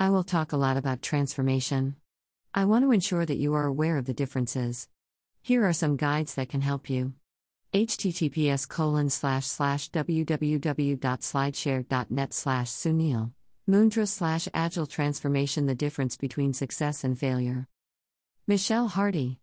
I will talk a lot about transformation. I want to ensure that you are aware of the differences. Here are some guides that can help you. https colon slash slash www.slideshare.net slash sunil. Mundra slash agile transformation The difference between success and failure. Michelle Hardy.